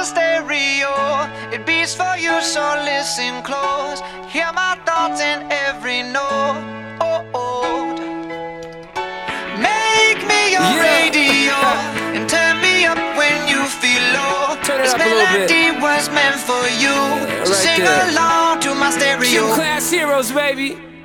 a stereo. It beats for you, so listen close. Hear my thoughts in every note. Oh, oh. Make me your Yeah. radio and turn me up when you feel low. Turn it this up a little bit. melody was meant for you. so right sing there. along to my stereo. Gym class heroes, baby.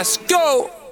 Let's go.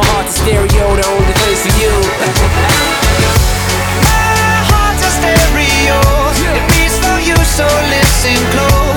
my heart's a stereo, the only place for you. My heart's a stereo. It beats for you, so listen close.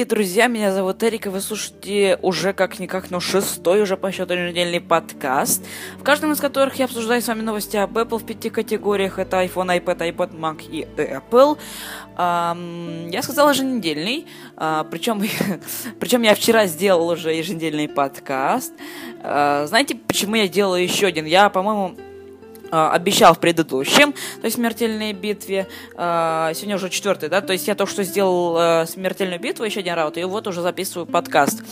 Дорогие друзья, меня зовут Эрик, и вы слушаете уже как-никак, но шестой уже по счету недельный подкаст, в каждом из которых я обсуждаю с вами новости об Apple в пяти категориях, это iPhone, iPad, iPod, Mac и Apple. Ам, я сказал еженедельный, а, причем, причем я вчера сделал уже еженедельный подкаст. А, знаете, почему я делаю еще один? Я, по-моему, обещал в предыдущем, то есть смертельной битве. А, Сегодня уже четвертый, да, то есть я только что сделал э, смертельную битву, еще один раунд, и вот уже записываю подкаст.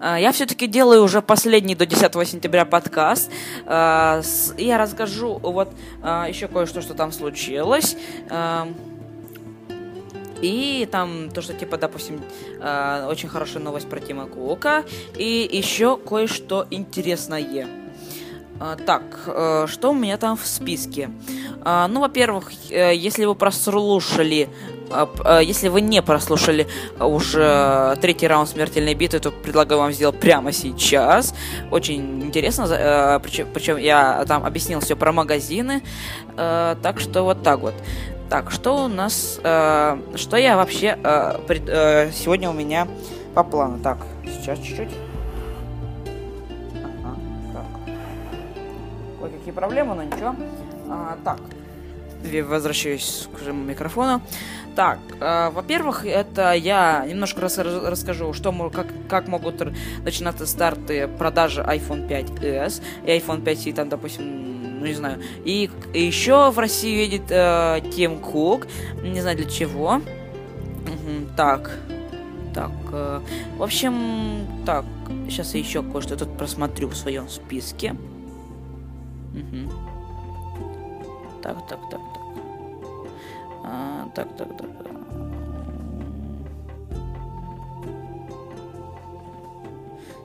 А, Я все-таки делаю уже последний до 10 сентября подкаст. А, я расскажу вот а, еще кое-что, что там случилось. А, И там то, что, типа, допустим, очень хорошая новость про Тима Кука. И еще кое-что интересное. А, Так, э, что у меня там в списке? А, Ну, во-первых, э, если вы прослушали, а, э, если вы не прослушали уже третий раунд смертельной битвы, то предлагаю вам сделать прямо сейчас. Очень интересно, причем, я там объяснил все про магазины, так что вот так вот. Так, что у нас, что я вообще сегодня у меня по плану? Так, сейчас чуть-чуть. Проблемы, но ничего. А, так. Возвращаюсь к микрофону. Так, э, во-первых, это я немножко рас- рас- расскажу, что как, как могут начинаться старты продажи iPhone 5s и iPhone 5c, там, допустим, ну не знаю. И, и еще в Россию едет э, Тим Кук, не знаю для чего. Мгм, так, так, э, в общем, так, сейчас я еще кое-что тут просмотрю в своем списке. Мгм. Так, так, так, так. А, так, так, так.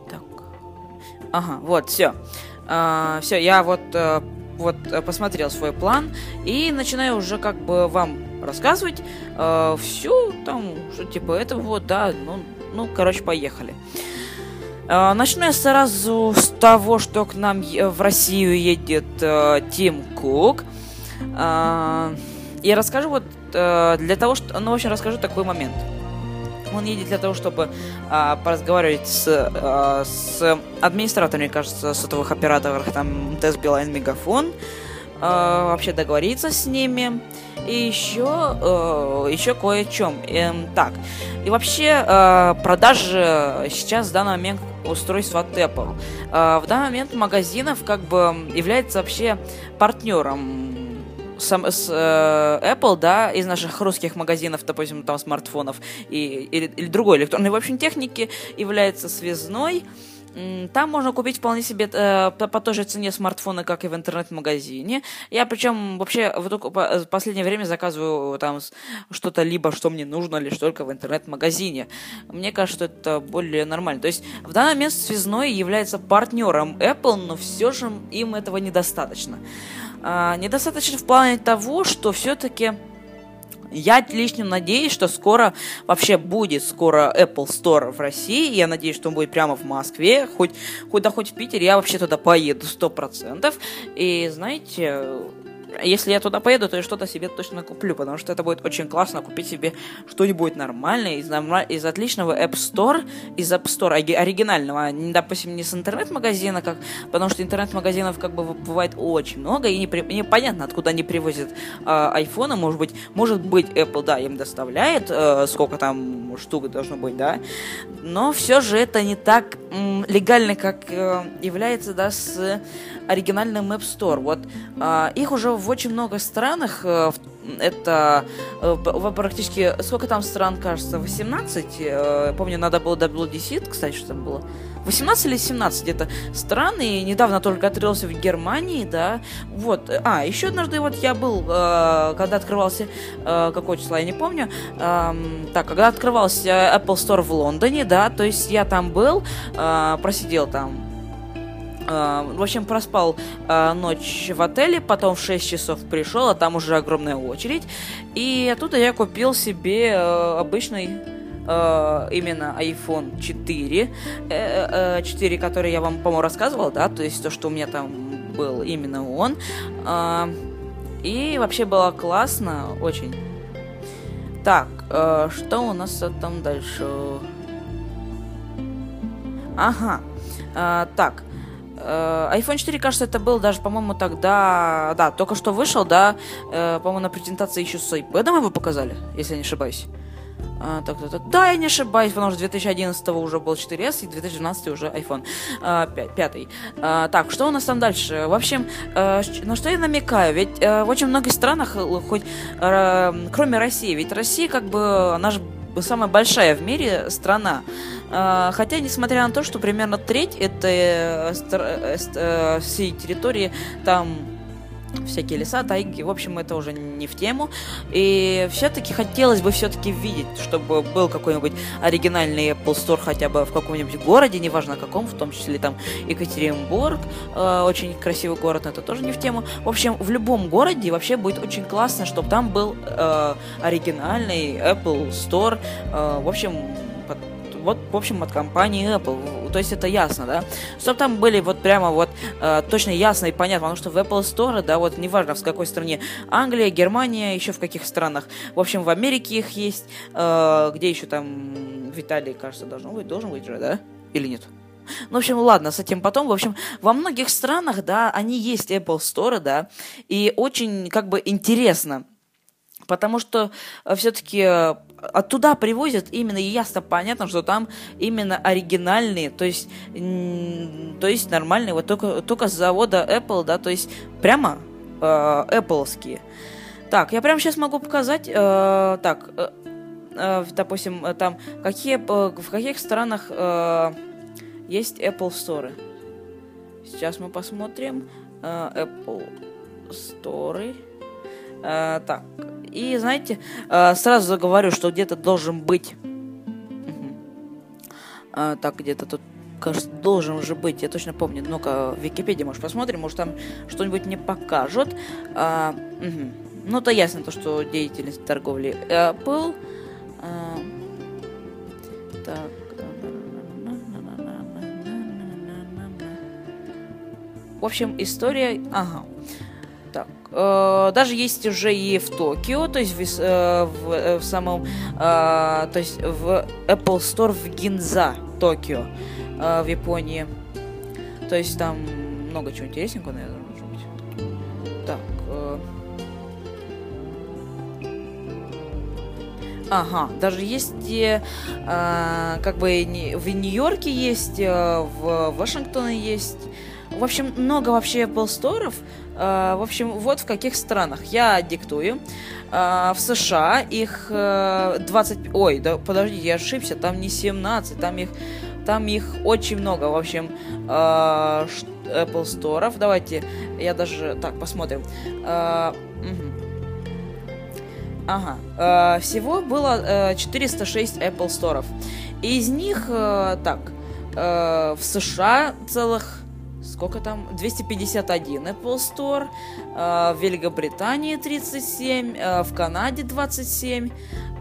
Так. Ага, вот, все. все, я вот, э, вот э, посмотрел свой план и начинаю уже как бы вам рассказывать э, всю там, что типа это вот, да, ну, ну, короче, поехали. Э, Начну я сразу с того, что к нам в Россию едет э, Тим Кук. А, Я расскажу вот э, для того, что... Ну, в общем, расскажу такой момент. Он едет для того, чтобы а, поразговаривать с, а, с администраторами, кажется, сотовых операторов, там, МТС, Билайн, Мегафон, а, вообще договориться с ними. И еще, э, еще кое о чем. Эм, так, и вообще э, продажи сейчас в данный момент устройств от Apple. Э, в данный момент магазинов как бы является вообще партнером сам, с э, Apple, да, из наших русских магазинов, допустим, там смартфонов и, или, или другой электронной, в общем, техники является связной. Там можно купить вполне себе э, по, той же цене смартфоны, как и в интернет-магазине. Я причем вообще по- в последнее время заказываю там что-то либо, что мне нужно, лишь только в интернет-магазине. Мне кажется, это более нормально. То есть в данный момент связной является партнером Apple, но все же им этого недостаточно. А, недостаточно в плане того, что все-таки я лично надеюсь, что скоро вообще будет скоро Apple Store в России. Я надеюсь, что он будет прямо в Москве, хоть, хоть да хоть в Питере. Я вообще туда поеду сто процентов. И знаете, если я туда поеду, то я что-то себе точно куплю, потому что это будет очень классно купить себе что-нибудь нормальное из, норма- из отличного App Store, из App Store оригинального, а допустим, не с интернет-магазина, как, потому что интернет-магазинов как бы бывает очень много, и непонятно, откуда они привозят а, айфоны, может быть, может быть, Apple, да, им доставляет, э, сколько там штук должно быть, да, но все же это не так м, легально, как э, является, да, с оригинальным App Store. Вот а, их уже в очень много странах, э, это э, практически, сколько там стран, кажется, 18, э, помню, надо было WDC, кстати, что там было, 18 или 17 где-то стран, и недавно только открылся в Германии, да, вот, а, еще однажды вот я был, э, когда открывался, э, какое число, я не помню, Эм, так, когда открывался Apple Store в Лондоне, да, то есть я там был, э, просидел там э, в общем, проспал э, ночь в отеле, потом в 6 часов пришел, а там уже огромная очередь. И оттуда я купил себе э, обычный э, именно iPhone 4, э, э, 4, который я вам, по-моему, рассказывал, да, то есть то, что у меня там был именно он. И вообще было классно, очень. Так, э, что у нас там дальше? Ага. Э, так. Э, iPhone 4, кажется, это был даже, по-моему, тогда... Да, только что вышел, да. Э, по-моему, на презентации еще с iPad его показали, если я не ошибаюсь. А, так, так, так. Да, я не ошибаюсь, потому что 2011 уже был 4S, и 2012 уже iPhone а, 5. пятый. А, так, что у нас там дальше? В общем, щ- на что я намекаю? Ведь э, в очень многих странах, хоть э, кроме России, ведь Россия как бы, она же самая большая в мире страна. А, Хотя, несмотря на то, что примерно треть этой э, э, э, всей территории там всякие леса, тайги, в общем, это уже не в тему. И все-таки хотелось бы все-таки видеть, чтобы был какой-нибудь оригинальный Apple Store хотя бы в каком-нибудь городе, неважно каком, в том числе там Екатеринбург, э, очень красивый город, но это тоже не в тему. В общем, в любом городе вообще будет очень классно, чтобы там был э, оригинальный Apple Store. Э, в общем, вот, в общем, от компании Apple. То есть это ясно, да? Чтобы там были вот прямо вот э, точно ясно и понятно, потому что в Apple Store, да, вот неважно в какой стране, Англия, Германия, еще в каких странах. В общем, в Америке их есть, э, где еще там, в Италии, кажется, должно быть, должен быть же, да? Или нет? Ну, в общем, ладно, с этим потом. В общем, во многих странах, да, они есть Apple Store, да, и очень, как бы, интересно. Потому что все-таки оттуда привозят именно, и ясно понятно, что там именно оригинальные, то есть, то есть нормальные, вот только, только с завода Apple, да, то есть прямо э, Appleские. Так, я прямо сейчас могу показать, э, так, э, э, допустим, там, какие, э, в каких странах э, есть Apple Store. Сейчас мы посмотрим. Э, Apple Store. Э, так, и знаете, э, сразу говорю, что где-то должен быть... Э, так, где-то тут кажется, должен уже быть, я точно помню. Ну-ка, в Википедии, может, посмотрим, может, там что-нибудь мне покажут. Мгм. Ну, то ясно, то, что деятельность торговли. А, так. В общем, история... Ага. Э, даже есть уже и в Токио, то есть в, э, в, э, в самом... то есть в Apple Store в Гинза, Токио, в Японии. То есть там много чего интересненького, наверное, может быть. Так. Ага, даже есть, э, как бы в Нью-Йорке есть, в Вашингтоне есть. В общем, много вообще Apple Store. В общем, вот в каких странах. Я диктую. Э, в США их э, 20... Ой, да подождите, я ошибся. Там не 17, там их, там их очень много. В общем, э, Apple Store. Давайте, я даже... Так, посмотрим. Э. Ага. Э, всего было э, 406 Apple Store. Из них, э, так, э, в США целых сколько там? 251 Apple Store, э, в Великобритании 37, э, в Канаде 27.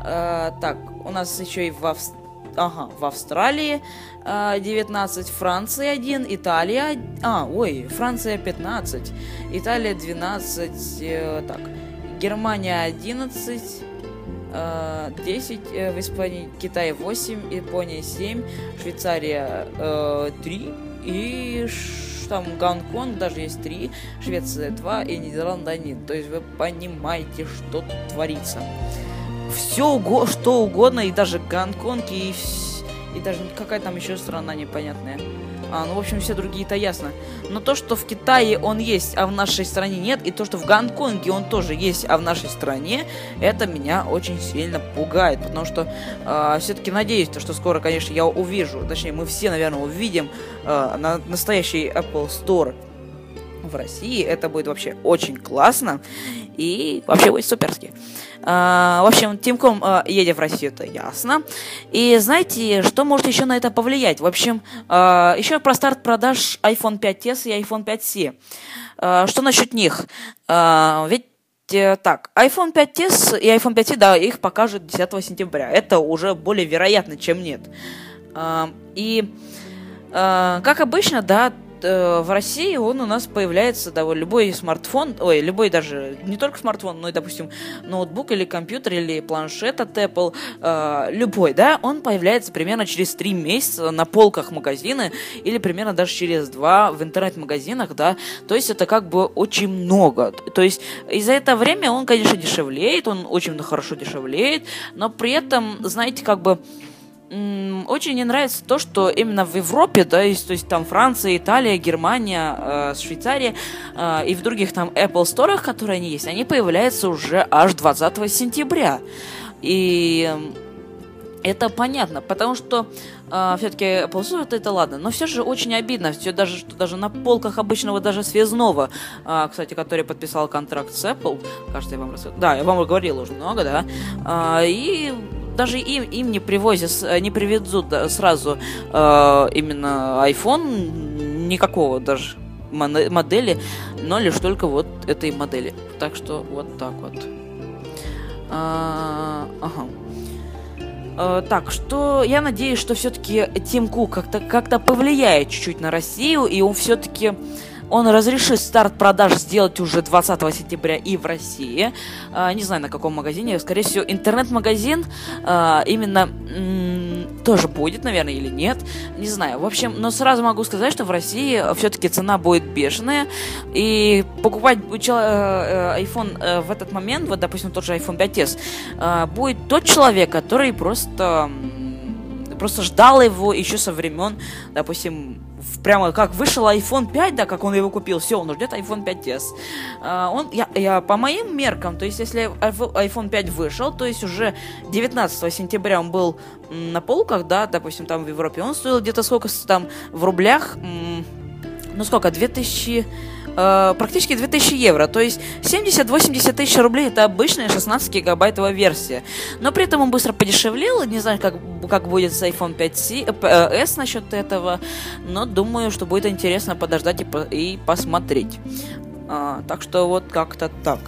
э, так, у нас еще и в, Авс- ага, в Австралии э, 19, Франция 1, Италия... А, ой, Франция 15, Италия 12, э, так, Германия 11, э, 10 э, в Испании, Китай 8, Япония 7, Швейцария э, 3 и ш- там Гонконг даже есть 3, Швеция 2 и Нидерланды 1. То есть вы понимаете, что тут творится. Все, что угодно, и даже Гонконг, и, и даже какая там еще страна непонятная. А, ну, в общем, все другие-то ясно. Но то, что в Китае он есть, а в нашей стране нет, и то, что в Гонконге он тоже есть, а в нашей стране, это меня очень сильно пугает. Потому что все-таки надеюсь, то, что скоро, конечно, я увижу, точнее, мы все, наверное, увидим а, на настоящий Apple Store в России. Это будет вообще очень классно и вообще будет суперски. А, в общем, Тимком а, едет в Россию, это ясно. И знаете, что может еще на это повлиять? В общем, а, еще про старт продаж iPhone 5s и iPhone 5c. А, что насчет них? Ведь э, так, iPhone 5s и iPhone 5c, да, их покажут 10 сентября. Это уже более вероятно, чем нет. И как обычно, да, э, в России он у нас появляется, вот любой смартфон, ой, любой даже, не только смартфон, но и, допустим, ноутбук или компьютер или планшет от Apple, э, любой, да, он появляется примерно через 3 месяца на полках магазина или примерно даже через 2 в интернет-магазинах, да, то есть это как бы очень много, то есть и за это время он, конечно, дешевлеет, он очень хорошо дешевлеет, но при этом, знаете, как бы Очень мне нравится то, что именно в Европе, да, есть, то есть там Франция, Италия, Германия, э, Швейцария э, и в других там Apple Store, которые они есть, они появляются уже аж 20 сентября. И м, это понятно, потому что все-таки Apple Store это, ладно, но все же очень обидно, все даже что даже на полках обычного даже связного, а, кстати, который подписал контракт с Apple, кажется, я вам рассказал, да, я вам говорил уже много, да, а, и даже им, им не привозят, с- не привезут сразу э, именно iPhone никакого даже модели, но лишь только вот этой модели. Так что вот так вот. А, ага. Э, так, что я надеюсь, что все-таки Тим Кук как-то как повлияет чуть-чуть на Россию, и он все-таки он разрешит старт продаж сделать уже 20 сентября и в России. А, не знаю, на каком магазине. Скорее всего, интернет-магазин. а, именно тоже будет, наверное, или нет, не знаю. В общем, но сразу могу сказать, что в России все-таки цена будет бешеная, и покупать iPhone в этот момент, вот, допустим, тот же iPhone 5s, будет тот человек, который просто просто ждал его еще со времен, допустим, прямо как вышел iPhone 5, да, как он его купил, все, он ждет iPhone 5s. А, он, я, я, по моим меркам, то есть, если iPhone 5 вышел, то есть уже 19 сентября он был на полках, да, допустим, там в Европе, он стоил где-то сколько там в рублях, ну сколько, 2000 э, практически 2000 евро. То есть 70-80 тысяч рублей это обычная 16 гигабайтовая версия. Но при этом он быстро подешевлел. Не знаю, как, как будет с iPhone 5C, э, S насчет этого. Но думаю, что будет интересно подождать и, и посмотреть. А, так что вот как-то так.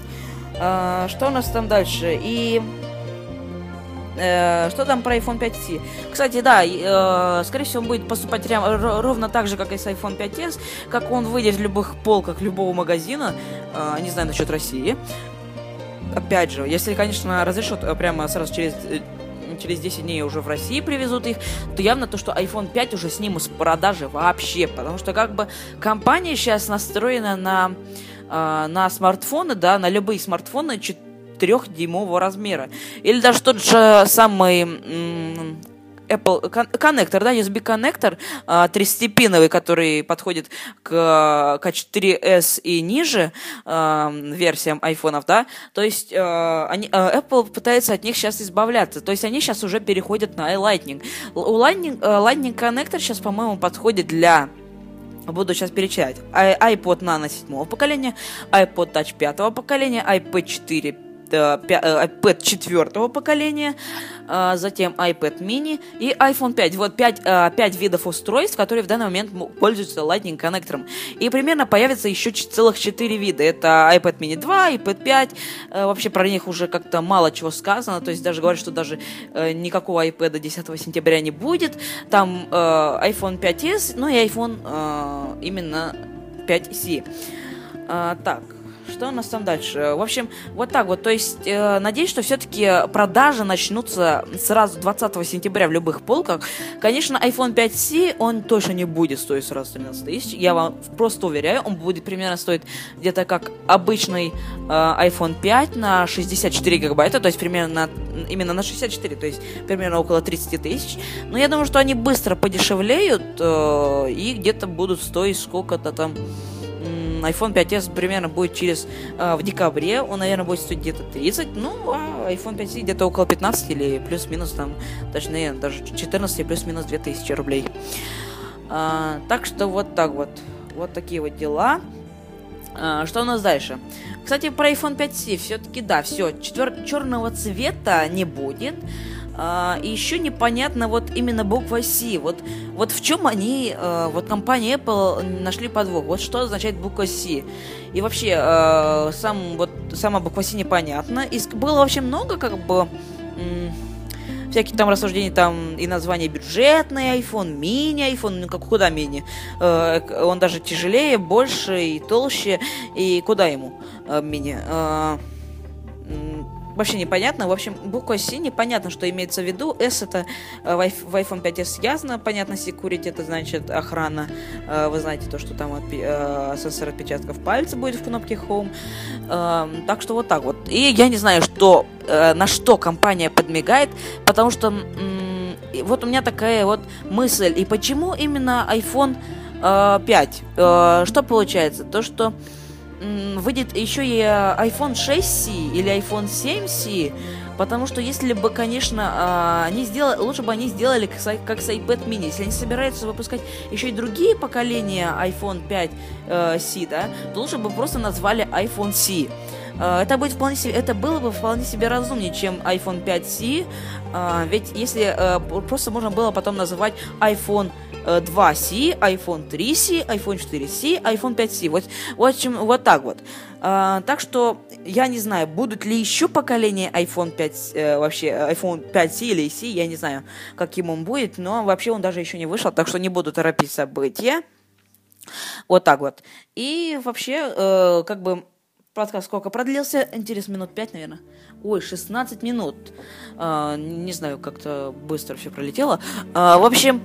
А, что у нас там дальше? И Э, что там про iPhone 5C? Кстати, да, э, скорее всего, он будет поступать прям, ровно так же, как и с iPhone 5s, как он выйдет в любых полках любого магазина, э, не знаю насчет России. Опять же, если, конечно, разрешат э, прямо сразу через э, через 10 дней уже в России привезут их, то явно то, что iPhone 5 уже снимут с продажи вообще, потому что как бы компания сейчас настроена на, э, на смартфоны, да, на любые смартфоны трехдюймового размера. Или даже тот же самый Apple коннектор, да, USB коннектор 30-пиновый, который подходит к K4S и ниже э, версиям айфонов, да, то есть э, они, э, Apple пытается от них сейчас избавляться, то есть они сейчас уже переходят на iLightning. У Lightning, Lightning коннектор сейчас, по-моему, подходит для Буду сейчас перечислять. iPod Nano 7 поколения, iPod Touch 5 поколения, iPad 4 iPad э, четвертого поколения, а, затем iPad mini и iPhone 5. Вот 5, 5 а, видов устройств, которые в данный момент пользуются Lightning коннектором. И примерно появится еще целых 4 вида. Это iPad mini 2, iPad 5. Э, вообще про них уже как-то мало чего сказано. То есть даже говорят, что даже э, никакого iPad 10 сентября не будет. Там iPhone 5s, ну и iPhone именно 5C. Так, что у нас там дальше? В общем, вот так вот. То есть, э, надеюсь, что все-таки продажи начнутся сразу 20 сентября в любых полках. Конечно, iPhone 5C, он точно не будет стоить сразу 13 тысяч. Я вам просто уверяю, он будет примерно стоить где-то как обычный э, iPhone 5 на 64 гигабайта, то есть примерно на, именно на 64, то есть примерно около 30 тысяч. Но я думаю, что они быстро подешевлеют э, и где-то будут стоить сколько-то там iPhone 5s примерно будет через э, в декабре, он, наверное, будет стоить где-то 30, ну, а iPhone 5c где-то около 15 или плюс-минус там, точнее, даже 14 плюс-минус 2000 рублей. А, так что вот так вот. Вот такие вот дела. А, что у нас дальше? Кстати, про iPhone 5c все-таки, да, все, черного цвета не будет. А, и еще непонятно вот именно буква C. Вот, вот в чем они, а, вот компания Apple нашли подвох. Вот что означает буква C. И вообще, а, сам, вот, сама буква C непонятна. И было вообще много как бы всякие там рассуждения, там и название бюджетный iPhone, мини iPhone, ну как куда мини, э, он даже тяжелее, больше и толще, и куда ему э, мини. Э, вообще непонятно. В общем, буква C непонятно, что имеется в виду. S это э, в iPhone 5s ясно, понятно, security это значит охрана. Э, вы знаете то, что там э, сенсор отпечатков пальца будет в кнопке Home. Эм, так что вот так вот. И я не знаю, что, на что компания подмигает, потому что вот у меня такая вот мысль. И почему именно iPhone 5? Что получается? То, что выйдет еще и э, iPhone 6C или iPhone 7C, потому что если бы, конечно, а, они сделали, лучше бы они сделали как с iPad mini. Если они собираются выпускать еще и другие поколения iPhone 5C, э, да, то лучше бы просто назвали iPhone C. Э, это, будет вполне себе, это было бы вполне себе разумнее, чем iPhone 5C, ведь если просто можно было потом называть iPhone 2C, iPhone 3C, iPhone 4C, iPhone 5C. Вот, вот, чем, вот так вот. А, так что я не знаю, будут ли еще поколения iPhone 5, э, вообще iPhone 5C или C, я не знаю, каким он будет, но вообще он даже еще не вышел, так что не буду торопить события. Вот так вот. И вообще, э, как бы подкаст сколько продлился? Интересно, минут 5, наверное. Ой, 16 минут. А, не знаю, как-то быстро все пролетело. А, в общем,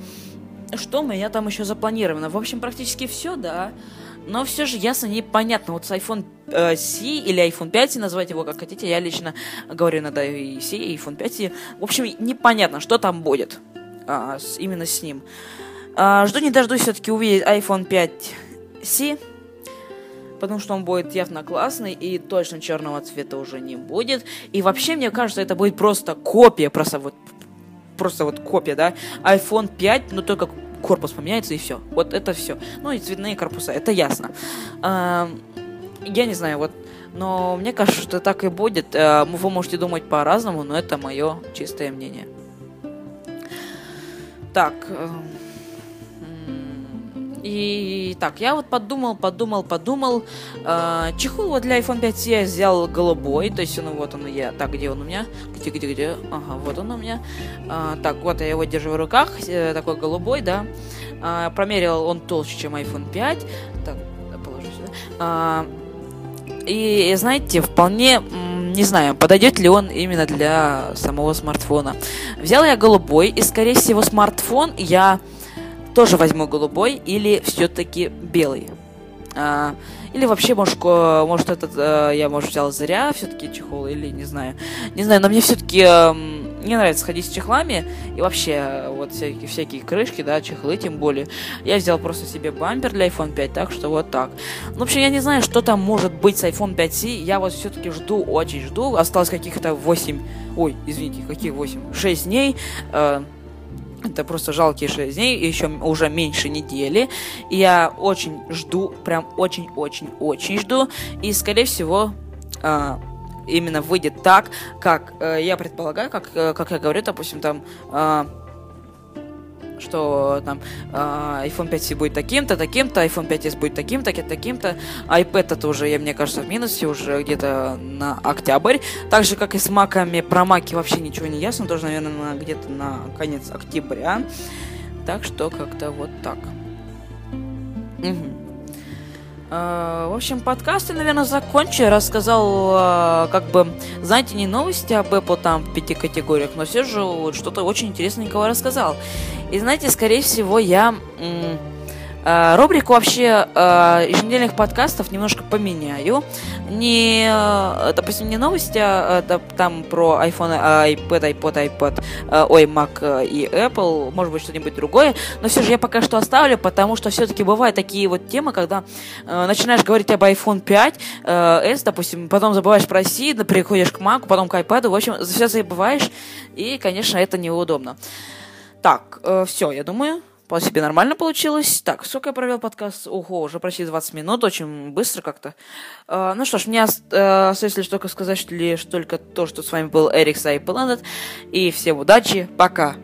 что у меня там еще запланировано? В общем, практически все, да. Но все же ясно, непонятно. Вот с iPhone э, C или iPhone 5, называйте его как хотите, я лично говорю иногда и C, и iPhone 5. В общем, непонятно, что там будет а, с, именно с ним. А, жду не дождусь все-таки увидеть iPhone 5C, потому что он будет явно классный, и точно черного цвета уже не будет. И вообще, мне кажется, это будет просто копия, просто вот, просто вот копия, да, iPhone 5, но только корпус поменяется и все. Вот это все. Ну и цветные корпуса, это ясно. А, я не знаю, вот, но мне кажется, что так и будет. А, вы можете думать по-разному, но это мое чистое мнение. Так. Э, и так, я вот подумал, подумал, подумал. Э, чехол вот для iPhone 5 я взял голубой, то есть, ну вот он я. Так, где он у меня? Где, где, где? Ага, вот он у меня. Э, так, вот я его держу в руках, э, такой голубой, да. Э, промерил, он толще, чем iPhone 5. Так, положу сюда. Э, и, знаете, вполне, не знаю, подойдет ли он именно для самого смартфона. Взял я голубой, и, скорее всего, смартфон я тоже возьму голубой или все-таки белый. А, или вообще, может, может этот а, я, может, взял зря все-таки чехол, или не знаю. Не знаю, но мне все-таки а, мне нравится ходить с чехлами, и вообще, вот всякие, всякие крышки, да, чехлы тем более. Я взял просто себе бампер для iPhone 5, так что вот так. Ну, в общем, я не знаю, что там может быть с iPhone 5C, я вот все-таки жду, очень жду. Осталось каких-то 8, ой, извините, каких 8, 6 дней. Э, это просто жалкие 6 дней, еще уже меньше недели. Я очень жду, прям очень-очень-очень жду. И, скорее всего, э, именно выйдет так, как э, я предполагаю, как, э, как я говорю, допустим, там... Э, что там э, iPhone 5C будет таким-то, таким-то, iPhone 5s будет таким-то, таким-то, iPad это уже, я, мне кажется, в минусе уже где-то на октябрь. Так же, как и с маками, про маки вообще ничего не ясно, тоже, наверное, где-то на конец октября. Так что как-то вот так. Угу. В общем, подкаст я, наверное, закончу. Я рассказал, а, как бы, знаете, не новости об Apple там в пяти категориях, но все же что-то очень интересненького рассказал. И знаете, скорее всего, я а, рубрику вообще еженедельных подкастов немножко поменяю. Не, э, допустим, не новости, а, там про iPhone, iPad, iPod, iPad, э, ой, Mac э, и Apple, может быть, что-нибудь другое, но все же я пока что оставлю, потому что все-таки бывают такие вот темы, когда э, начинаешь говорить об iPhone 5, э, S, допустим, потом забываешь про C, приходишь к Mac, потом к iPad, в общем, все забываешь, и, конечно, это неудобно. Так, э, все, я думаю, по себе нормально получилось. Так, сколько я провел подкаст? Ого, уже почти 20 минут, очень быстро как-то. Uh, ну что ж, мне uh, остается лишь только сказать, лишь только то, что с вами был Эрик Сайпланет. И всем удачи, пока!